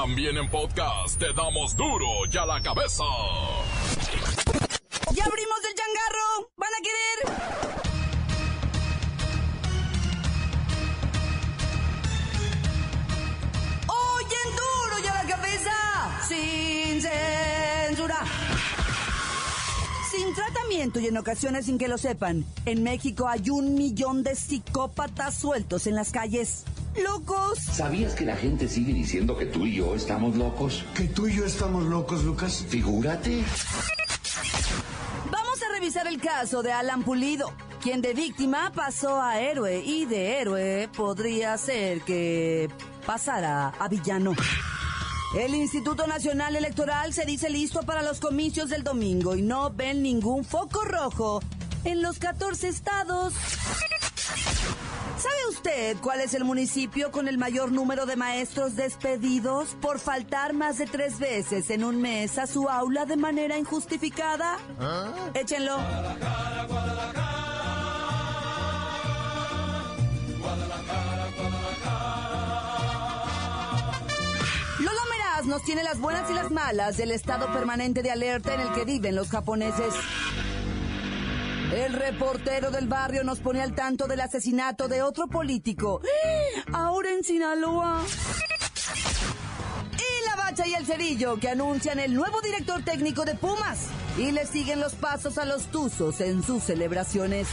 También en podcast te damos duro y a la cabeza. ¡Ya abrimos el changarro! ¿Van a querer? ¡Oyen duro y a la cabeza! ¡Sin censura! Sin tratamiento y en ocasiones sin que lo sepan, en México hay un millón de psicópatas sueltos en las calles. ¡Locos! ¿Sabías que la gente sigue diciendo que tú y yo estamos locos? ¿Que tú y yo estamos locos, Lucas? Figúrate. Vamos a revisar el caso de Alan Pulido, quien de víctima pasó a héroe y de héroe podría ser que pasara a villano. El Instituto Nacional Electoral se dice listo para los comicios del domingo y no ven ningún foco rojo en los 14 estados. ¿Sabe usted cuál es el municipio con el mayor número de maestros despedidos por faltar más de tres veces en un mes a su aula de manera injustificada? Échenlo. Lola Meraz nos tiene las buenas y las malas del estado permanente de alerta en el que viven los japoneses. El reportero del barrio nos pone al tanto del asesinato de otro político. Ahora en Sinaloa. Y la bacha y el cerillo que anuncian el nuevo director técnico de Pumas. Y le siguen los pasos a los Tuzos en sus celebraciones.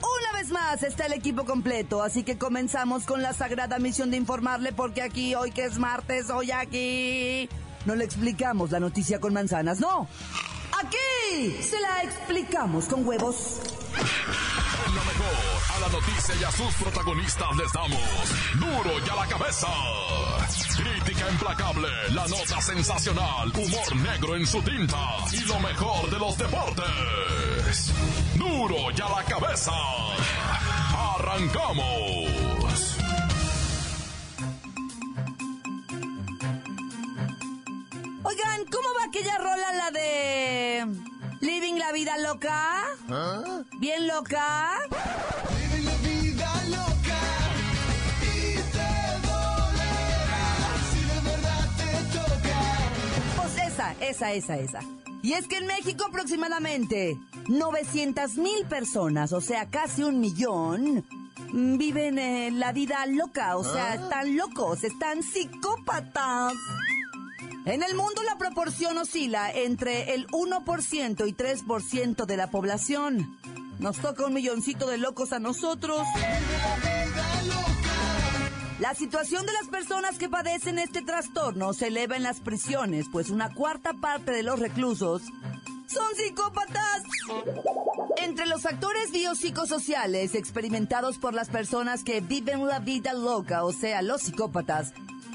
Una vez más está el equipo completo, así que comenzamos con la sagrada misión de informarle porque aquí, hoy que es martes, hoy aquí... No le explicamos la noticia con manzanas, no. Se la explicamos con huevos. Lo mejor, a la noticia y a sus protagonistas les damos duro y a la cabeza. Crítica implacable, la nota sensacional, humor negro en su tinta y lo mejor de los deportes. Duro y a la cabeza. Arrancamos. La vida loca? ¿Bien loca? Vive la vida loca y te dolerá si de verdad te toca. Pues esa, esa, esa, esa. Y es que en México aproximadamente 900 mil personas, o sea, casi un millón, mm, viven eh, la vida loca, o sea, están locos, están psicópatas. En el mundo la proporción oscila entre el 1% y 3% de la población. Nos toca un milloncito de locos a nosotros. La situación de las personas que padecen este trastorno se eleva en las prisiones, pues una cuarta parte de los reclusos son psicópatas. Entre los factores biopsicosociales experimentados por las personas que viven la vida loca, o sea, los psicópatas,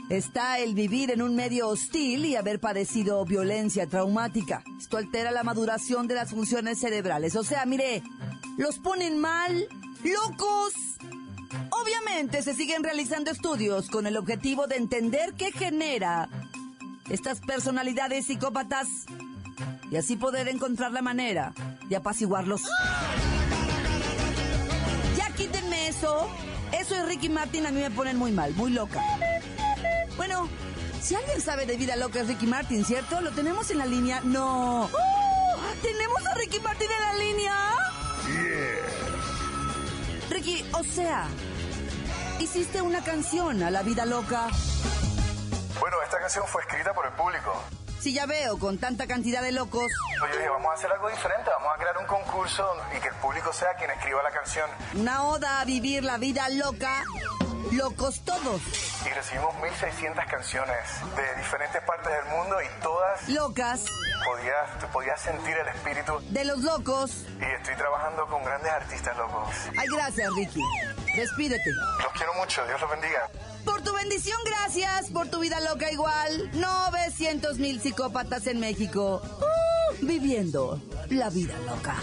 está el vivir en un medio hostil y haber padecido violencia traumática. Esto altera la maduración de las funciones cerebrales. O sea, mire, los ponen mal, locos. Obviamente se siguen realizando estudios con el objetivo de entender qué genera estas personalidades psicópatas y así poder encontrar la manera de apaciguarlos. Ya quítenme eso. Eso es Ricky Martin, a mí me ponen muy mal, muy loca. Bueno, si alguien sabe de vida loca es Ricky Martin, ¿cierto? ¿Lo tenemos en la línea? No. ¡Oh! ¿Tenemos a Ricky Martin en la línea? Ricky, o sea, hiciste una canción a la vida loca. Bueno, esta canción fue escrita por el público. Si ya veo, con tanta cantidad de locos, Yo dije, vamos a hacer algo diferente, vamos a crear un concurso y que el público sea quien escriba la canción. una oda a vivir la vida loca, locos todos, Y recibimos 1600 canciones de diferentes partes del mundo y todas locas, podías, podías sentir el espíritu. de los locos. Y estoy trabajando con grandes artistas locos. Ay, gracias, Ricky. Despídete. Los quiero mucho, Dios los bendiga. Por tu bendición, gracias. Por tu vida loca igual. 900 mil psicópatas en México. Uh, viviendo la vida loca.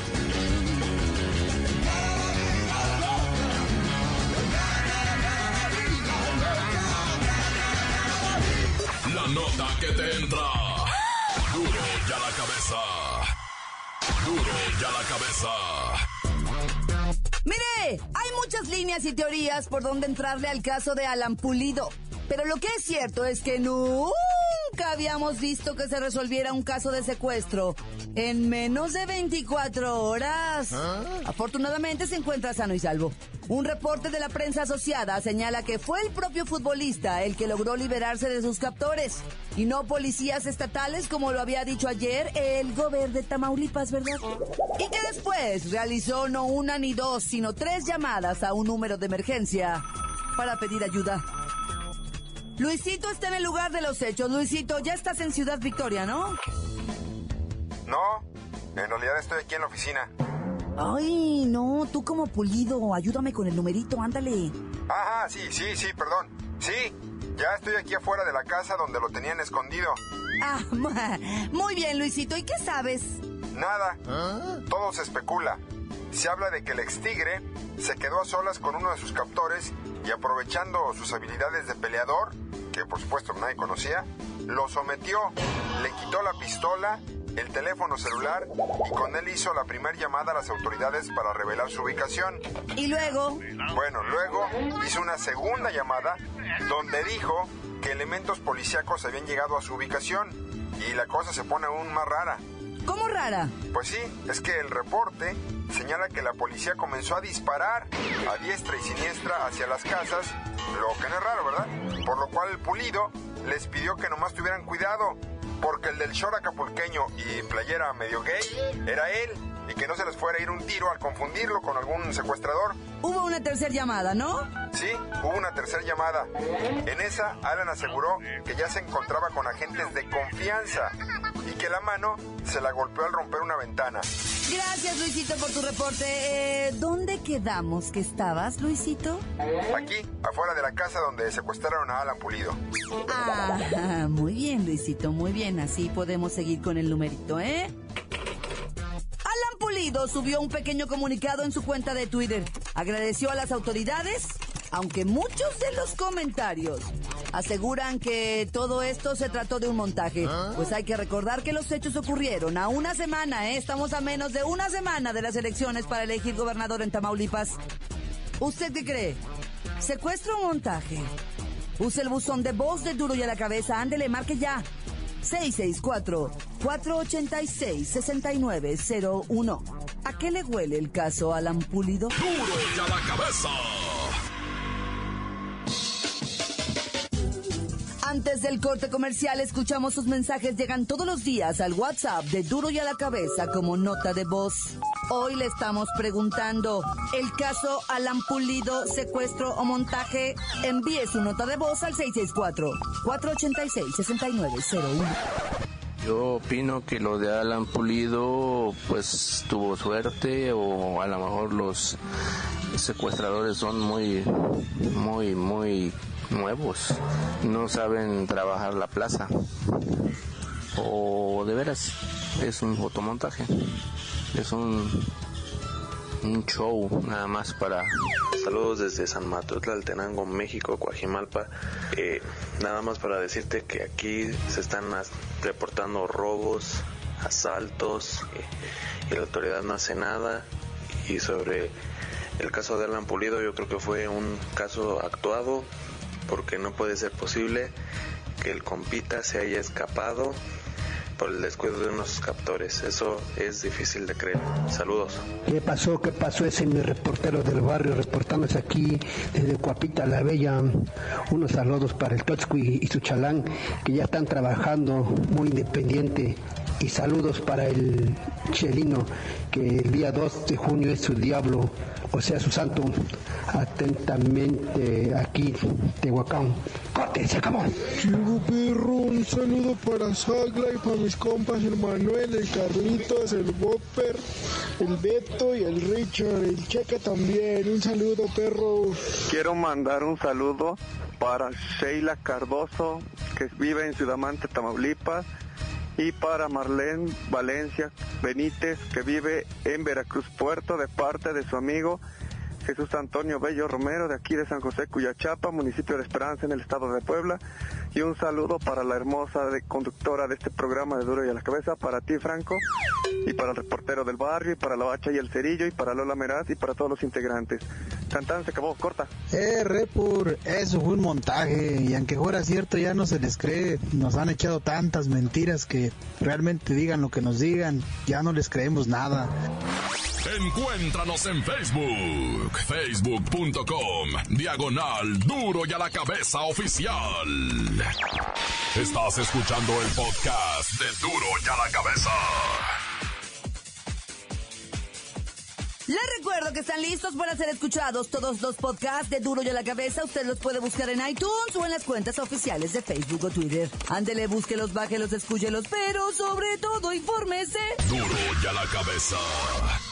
Nota que te entra. Duro y a la cabeza. Duro y a la cabeza. Mire, hay muchas líneas y teorías por donde entrarle al caso de Alan Pulido. Pero lo que es cierto es que nunca habíamos visto que se resolviera un caso de secuestro en menos de 24 horas. Afortunadamente se encuentra sano y salvo. Un reporte de la prensa asociada señala que fue el propio futbolista el que logró liberarse de sus captores y no policías estatales como lo había dicho ayer el gobernador de Tamaulipas, ¿verdad? Y que después realizó no una ni dos, sino tres llamadas a un número de emergencia para pedir ayuda. Luisito está en el lugar de los hechos. Luisito, ya estás en Ciudad Victoria, ¿no? No, en realidad estoy aquí en la oficina. Ay, no, tú como pulido, ayúdame con el numerito, ándale. Ajá, sí, sí, sí, perdón. Sí, ya estoy aquí afuera de la casa donde lo tenían escondido. Ah, muy bien, Luisito. ¿Y qué sabes? Nada. Todo se especula. Se habla de que el ex tigre se quedó a solas con uno de sus captores y aprovechando sus habilidades de peleador, que por supuesto nadie conocía, lo sometió, le quitó la pistola, el teléfono celular y con él hizo la primera llamada a las autoridades para revelar su ubicación. Y luego, Bueno, luego hizo una segunda llamada donde dijo que elementos policíacos habían llegado a su ubicación y la cosa se pone aún más rara. ¿Cómo rara? Pues sí, es que el reporte señala que la policía comenzó a disparar a diestra y siniestra hacia las casas, lo que no es raro, ¿verdad? Por lo cual el pulido les pidió que nomás tuvieran cuidado, porque el del short acapulqueño y playera medio gay era él, y que no se les fuera a ir un tiro al confundirlo con algún secuestrador. Hubo una tercera llamada, ¿no? Sí, hubo una tercera llamada. En esa, Alan aseguró que ya se encontraba con agentes de confianza y que la mano se la golpeó al romper una ventana. Gracias, Luisito, por tu reporte. Eh, ¿Dónde quedamos que estabas, Luisito? Aquí, afuera de la casa donde secuestraron a Alan Pulido. Ah, muy bien, Luisito, muy bien. Así podemos seguir con el numerito, ¿eh? Subió un pequeño comunicado en su cuenta de Twitter. Agradeció a las autoridades, aunque muchos de los comentarios aseguran que todo esto se trató de un montaje. Pues hay que recordar que los hechos ocurrieron a una semana, ¿eh? Estamos a menos de una semana de las elecciones para elegir gobernador en Tamaulipas. ¿Usted qué cree? ¿Secuestro o montaje? Use el buzón de voz de Duro y a la cabeza. Ándele, marque ya. 664-486-6901. ¿A qué le huele el caso Alan Pulido? Duro y a la cabeza. Antes del corte comercial, escuchamos sus mensajes. Llegan todos los días al WhatsApp de Duro y a la cabeza como nota de voz. Hoy le estamos preguntando, ¿el caso Alan Pulido, secuestro o montaje? Envíe su nota de voz al 664-486-6901. Yo opino que lo de Alan Pulido pues tuvo suerte o a lo mejor los secuestradores son muy muy muy nuevos, no saben trabajar la plaza o de veras es un fotomontaje, es un un show nada más para Saludos desde San Mateo Tlaltenango, México, Coajimalpa. Eh, nada más para decirte que aquí se están reportando robos, asaltos eh, y la autoridad no hace nada. Y sobre el caso de Alan Pulido, yo creo que fue un caso actuado porque no puede ser posible que el compita se haya escapado por el descuido de unos captores. Eso es difícil de creer. Saludos. ¿Qué pasó? ¿Qué pasó? Ese es mi reportero del barrio reportándose aquí desde Cuapita la Bella. Unos saludos para el Totsqui y su chalán que ya están trabajando muy independiente. Y saludos para el Chelino que el día 2 de junio es su diablo, o sea, su santo. Atentamente aquí, Tehuacán. ¡Corte! ¡Se acabó! Chivo perro, un saludo para Sagla y para mis compas, el Manuel, el Carlitos, el Whopper, el Beto y el Richard, el Cheque también. Un saludo, perro. Quiero mandar un saludo para Sheila Cardoso, que vive en Sudamante, Tamaulipas, y para Marlene Valencia Benítez, que vive en Veracruz Puerto, de parte de su amigo Jesús Antonio Bello Romero, de aquí de San José Cuyachapa, municipio de Esperanza, en el estado de Puebla. Y un saludo para la hermosa conductora de este programa de Duro y a la Cabeza, para ti, Franco, y para el reportero del barrio, y para la Bacha y el Cerillo, y para Lola Meraz, y para todos los integrantes. Tantan se acabó, corta. Eh, Repur, eso fue un montaje y aunque fuera cierto ya no se les cree. Nos han echado tantas mentiras que realmente digan lo que nos digan, ya no les creemos nada. Encuéntranos en Facebook, facebook.com, diagonal duro y a la cabeza oficial. Estás escuchando el podcast de duro y a la cabeza. Les recuerdo que están listos para ser escuchados todos los podcasts de Duro y a la Cabeza. Usted los puede buscar en iTunes o en las cuentas oficiales de Facebook o Twitter. Ándele, búsquelos, bájelos, escúchelos, pero sobre todo infórmese. Duro y a la cabeza.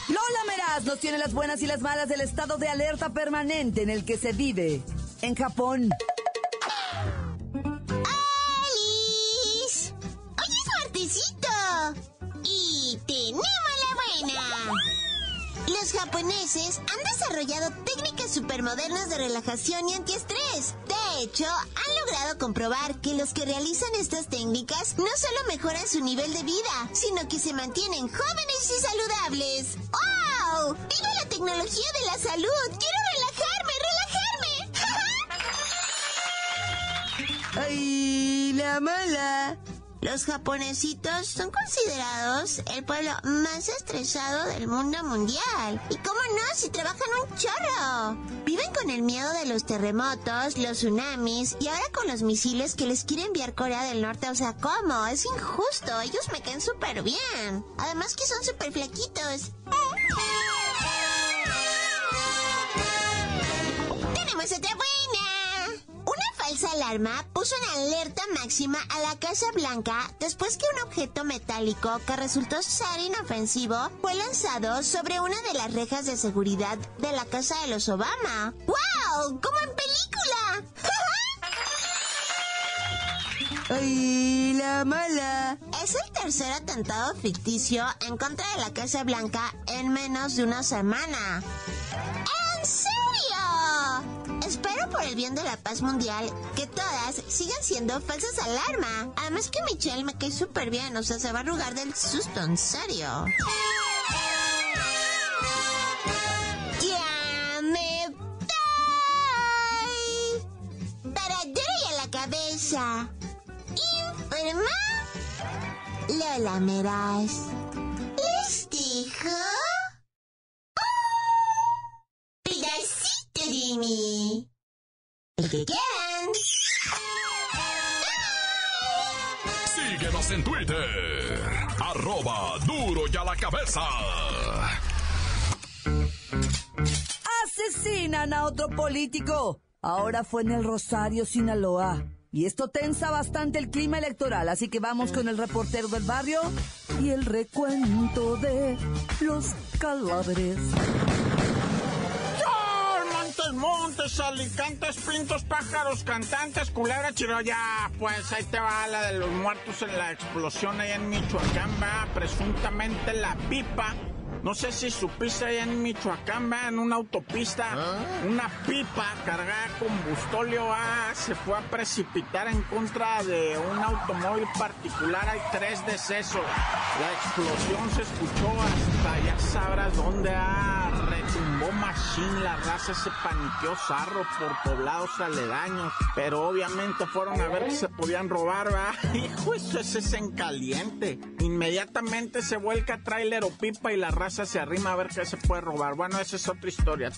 Lola Meraz nos tiene las buenas y las malas del estado de alerta permanente en el que se vive en Japón. Han desarrollado técnicas supermodernas de relajación y antiestrés. De hecho, han logrado comprobar que los que realizan estas técnicas no solo mejoran su nivel de vida, sino que se mantienen jóvenes y saludables. ¡Wow! ¡Viva la tecnología de la salud! ¡Quiero relajarme, relajarme! ¡Ay, la mala! Los japonesitos son considerados el pueblo más estresado del mundo mundial. ¿Y cómo no si trabajan un chorro? Viven con el miedo de los terremotos, los tsunamis y ahora con los misiles que les quiere enviar Corea del Norte. O sea, ¿cómo? Es injusto. Ellos me caen súper bien. Además que son súper flaquitos. ¡Tenemos otra falsa alarma puso en alerta máxima a la Casa Blanca después que un objeto metálico que resultó ser inofensivo fue lanzado sobre una de las rejas de seguridad de la casa de los Obama. ¡Wow! ¡Como en película! ¡Ay, la mala! Es el tercer atentado ficticio en contra de la Casa Blanca en menos de una semana. El bien de la paz mundial que todas sigan siendo falsas alarma. Además que Michelle me cae súper bien, o sea, se va a arrugar del susto, en serio. ¡Ya me voy! Para duro y a la cabeza. Informa Lola Meraz. Síguenos en Twitter, arroba duro y a la cabeza. Asesinan a otro político. Ahora fue en el Rosario, Sinaloa. Y esto tensa bastante el clima electoral, así que vamos con el reportero del barrio y el recuento de los cadáveres. Montes, alicantes, pintos, pájaros, cantantes, culebra, chiroya. Pues ahí te va la de los muertos en la explosión allá en Michoacán, va presuntamente la pipa. No sé si supiste allá en Michoacán, va en una autopista, una pipa cargada con bustolio va, se fue a precipitar en contra de un automóvil particular. Hay tres decesos. La explosión se escuchó hasta ya sabrás dónde ha retumbó machine, la raza se paniqueó zarro por poblados aledaños, pero obviamente fueron a ver que se podían robar, va. Hijo, eso es en caliente. Inmediatamente se vuelca tráiler o pipa y la raza se arrima a ver qué se puede robar. Bueno, esa es otra historia.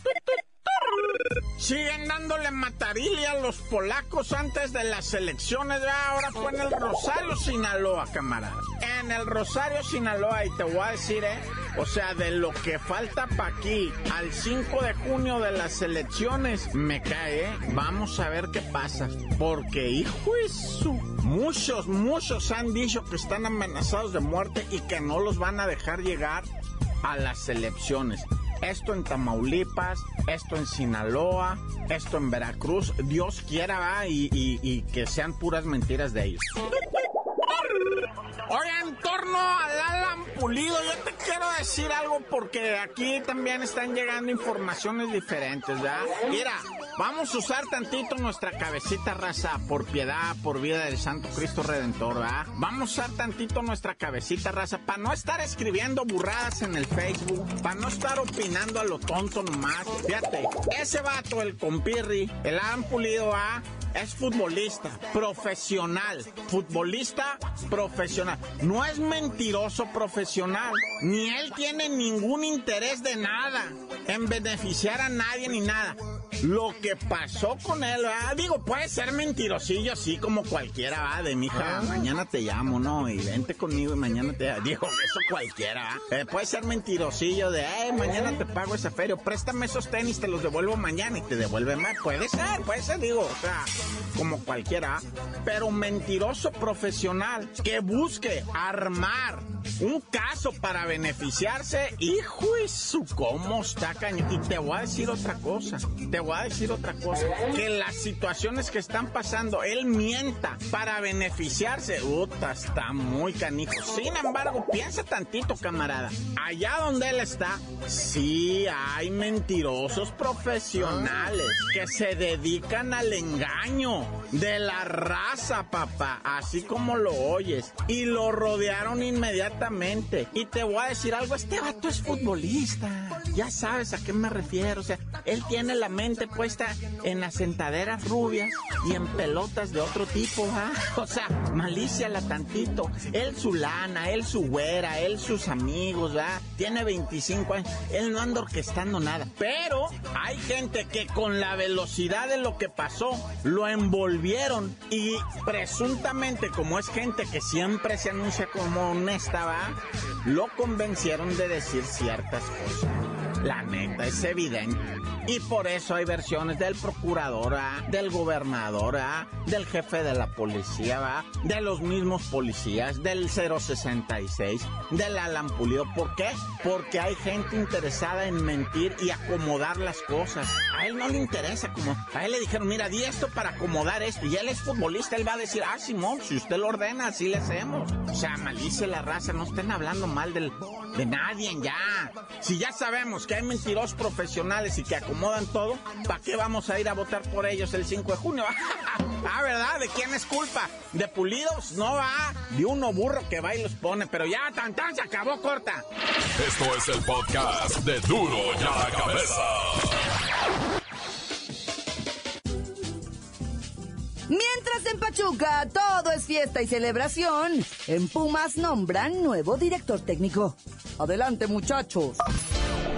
Siguen dándole matarilia a los polacos antes de las elecciones. ¿verdad? Ahora fue en el Rosario, Sinaloa, camarada. En el Rosario, Sinaloa, y te voy a decir, ¿eh? O sea, de lo que falta para aquí al 5 de junio de las elecciones, me cae, ¿eh? Vamos a ver qué pasa. Porque, hijo eso, muchos, muchos han dicho que están amenazados de muerte y que no los van a dejar llegar a las elecciones. Esto en Tamaulipas, esto en Sinaloa, esto en Veracruz. Dios quiera, va, y, y- que sean puras mentiras de ellos. Oye, en torno al Alan Pulido, yo te quiero decir algo porque aquí también están llegando informaciones diferentes, ¿verdad? Mira, Vamos a usar tantito nuestra cabecita raza por piedad, por vida del Santo Cristo Redentor, ¿verdad? Vamos a usar tantito nuestra cabecita raza para no estar escribiendo burradas en el Facebook, para no estar opinando a lo tonto nomás. Fíjate, ese vato, el compirri, el han pulido a es futbolista profesional, futbolista profesional. No es mentiroso profesional, ni él tiene ningún interés de nada en beneficiar a nadie ni nada. Lo que pasó con él, ¿verdad? digo, puede ser mentirosillo así como cualquiera, va, de mi hija, mañana te llamo, ¿no? Y vente conmigo y mañana te digo, eso cualquiera. Eh, puede ser mentirosillo de, eh, mañana te pago ese ferio, préstame esos tenis, te los devuelvo mañana y te devuelve más. Puede ser, puede ser, digo, o sea, como cualquiera, pero mentiroso profesional que busque armar un caso para beneficiarse, hijo y su cómo está cañón. Y te voy a decir otra cosa, te voy a decir otra cosa, que las situaciones que están pasando, él mienta para beneficiarse, puta, está muy canijo. Sin embargo, piensa tantito, camarada, allá donde él está, sí hay mentirosos profesionales que se dedican al engaño de la raza, papá, así como lo oyes, y lo rodearon inmediatamente. Y te voy a decir algo, este vato es futbolista, ya sabes a qué me refiero, o sea, él tiene la mente puesta en asentaderas rubias y en pelotas de otro tipo, ¿ah? O sea, malicia la tantito. Él su lana, él su güera, él sus amigos, ¿ah? Tiene 25 años, él no anda orquestando nada. Pero hay gente que con la velocidad de lo que pasó, lo y presuntamente, como es gente que siempre se anuncia como honesta, ¿va? Lo convencieron de decir ciertas cosas. La neta, es evidente. Y por eso hay versiones del procurador, ¿ah? del gobernador, ¿ah? del jefe de la policía, de los mismos policías, del 066, del Alan. ¿Por qué? Porque hay gente interesada en mentir y acomodar las cosas. A él no le interesa como... A él le dijeron, mira, di esto para acomodar esto. Y él es futbolista, él va a decir, ah, Simón, si usted lo ordena, así le hacemos. O sea, malice la raza, no estén hablando mal de nadie ya. Si ya sabemos que hay mentirosos profesionales y que acomodan todo, ¿para qué vamos a ir a votar por ellos el 5 de junio? ah, ¿verdad? ¿De quién es culpa? ¿De pulidos? No va. De uno burro que va y los pone. Pero ya, tan tan, se acabó corta. Esto es el podcast de Duro ya la cabeza. Mientras en Pachuca todo es fiesta y celebración, en Pumas nombran nuevo director técnico. Adelante, muchachos.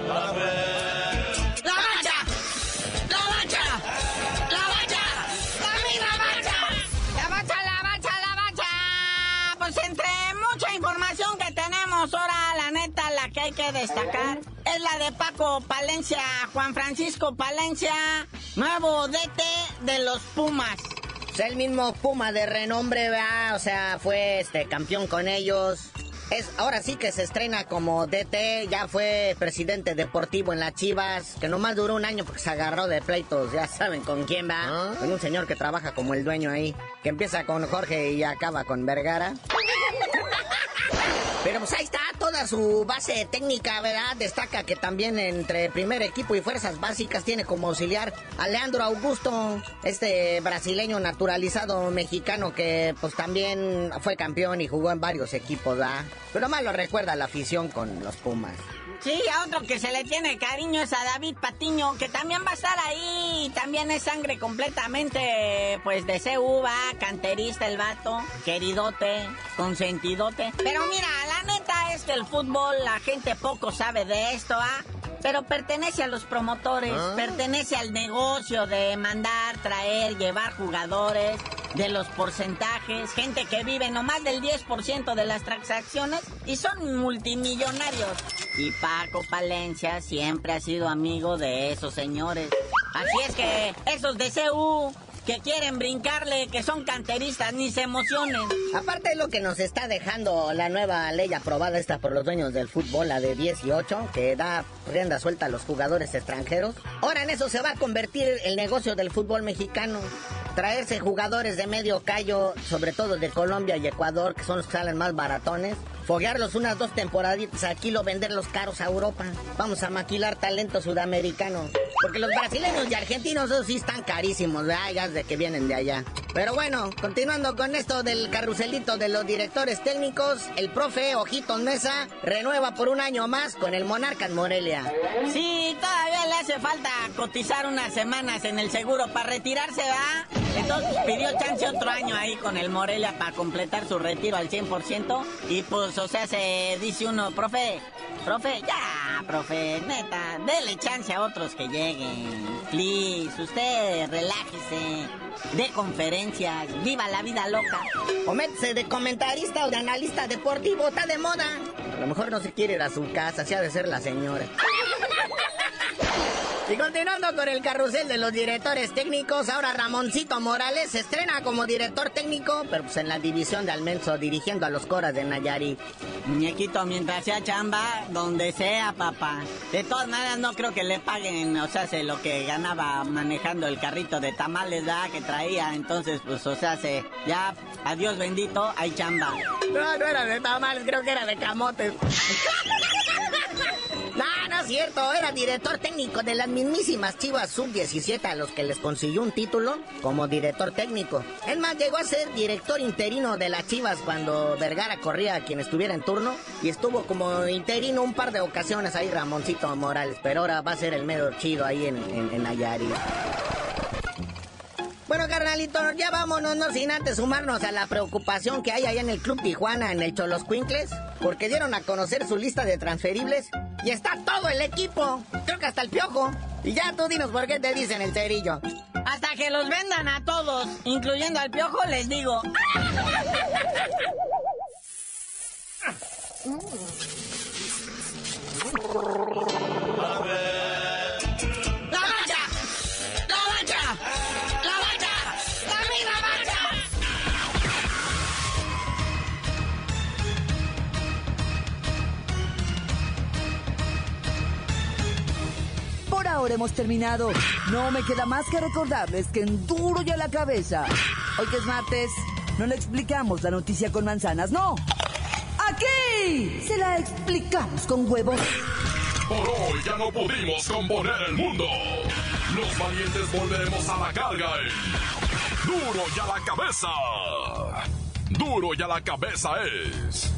¡La mancha! ¡La mancha! ¡La mancha! ¡La misma mancha! La bacha, la bacha, la bacha. Pues entre mucha información que tenemos ahora, la neta, la que hay que destacar es la de Paco Palencia, Juan Francisco Palencia, nuevo DT de los Pumas. Es el mismo Puma de renombre. O sea, fue este campeón con ellos. Es, ahora sí que se estrena como DT, ya fue presidente deportivo en las Chivas, que nomás duró un año porque se agarró de pleitos, ya saben con quién va, con un señor que trabaja como el dueño ahí, que empieza con Jorge y acaba con Vergara. Pero pues ahí está toda su base técnica, ¿verdad? Destaca que también entre primer equipo y fuerzas básicas tiene como auxiliar a Leandro Augusto, este brasileño naturalizado mexicano que pues también fue campeón y jugó en varios equipos, ¿verdad? Pero más lo recuerda la afición con los Pumas. Sí, a otro que se le tiene cariño es a David Patiño, que también va a estar ahí. También es sangre completamente, pues, de CU, va, canterista el vato, queridote, consentidote. Pero mira, la neta es que el fútbol, la gente poco sabe de esto, ¿ah? Pero pertenece a los promotores, ¿Ah? pertenece al negocio de mandar, traer, llevar jugadores, de los porcentajes, gente que vive nomás del 10% de las transacciones y son multimillonarios. Y Paco Palencia siempre ha sido amigo de esos señores. Así es que esos de CU que quieren brincarle, que son canteristas, ni se emocionen. Aparte de lo que nos está dejando la nueva ley aprobada esta por los dueños del fútbol, la de 18, que da rienda suelta a los jugadores extranjeros. Ahora en eso se va a convertir el negocio del fútbol mexicano. Traerse jugadores de medio callo, sobre todo de Colombia y Ecuador, que son los que salen más baratones. foguearlos unas dos temporaditas aquí, lo venderlos caros a Europa. Vamos a maquilar talento sudamericano. Porque los brasileños y argentinos, esos sí están carísimos, ¿verdad? Ya de que vienen de allá. Pero bueno, continuando con esto del carruselito de los directores técnicos, el profe Ojitos Mesa renueva por un año más con el Monarcas Morelia. Sí, todavía hace falta cotizar unas semanas en el seguro para retirarse, ¿va? Entonces pidió chance otro año ahí con el Morelia para completar su retiro al 100%. Y pues, o sea, se dice uno, profe, profe, ya, profe, neta, dele chance a otros que lleguen. Please, usted relájese, de conferencias, viva la vida loca. O métese de comentarista o de analista deportivo, está de moda. A lo mejor no se quiere ir a su casa, si ha de ser la señora. Y continuando con el carrusel de los directores técnicos, ahora Ramoncito Morales se estrena como director técnico, pero pues en la división de Almenso, dirigiendo a los Coras de Nayarit. Muñequito, mientras sea chamba, donde sea, papá. De todas maneras, no creo que le paguen, o sea, se lo que ganaba manejando el carrito de tamales, ¿verdad? Que traía. Entonces, pues, o sea, se, ya, adiós bendito, hay chamba. No, no era de tamales, creo que era de camotes. Cierto, era director técnico de las mismísimas Chivas Sub-17 a los que les consiguió un título como director técnico. Es más, llegó a ser director interino de las Chivas cuando Vergara corría a quien estuviera en turno y estuvo como interino un par de ocasiones ahí Ramoncito Morales, pero ahora va a ser el medio chido ahí en, en, en. Bueno, carnalito, ya vámonos, no sin antes sumarnos a la preocupación que hay allá en el Club Tijuana, en el Cholos Quincles, porque dieron a conocer su lista de transferibles y está todo el equipo, creo que hasta el piojo. Y ya tú dinos por qué te dicen el cerillo. Hasta que los vendan a todos, incluyendo al piojo, les digo. Por ahora hemos terminado. No me queda más que recordarles que en duro y a la cabeza. Hoy que es martes, no le explicamos la noticia con manzanas, no. Aquí se la explicamos con huevos. Por hoy ya no pudimos componer el mundo. Los valientes volveremos a la carga Duro y a la cabeza. Duro y la cabeza es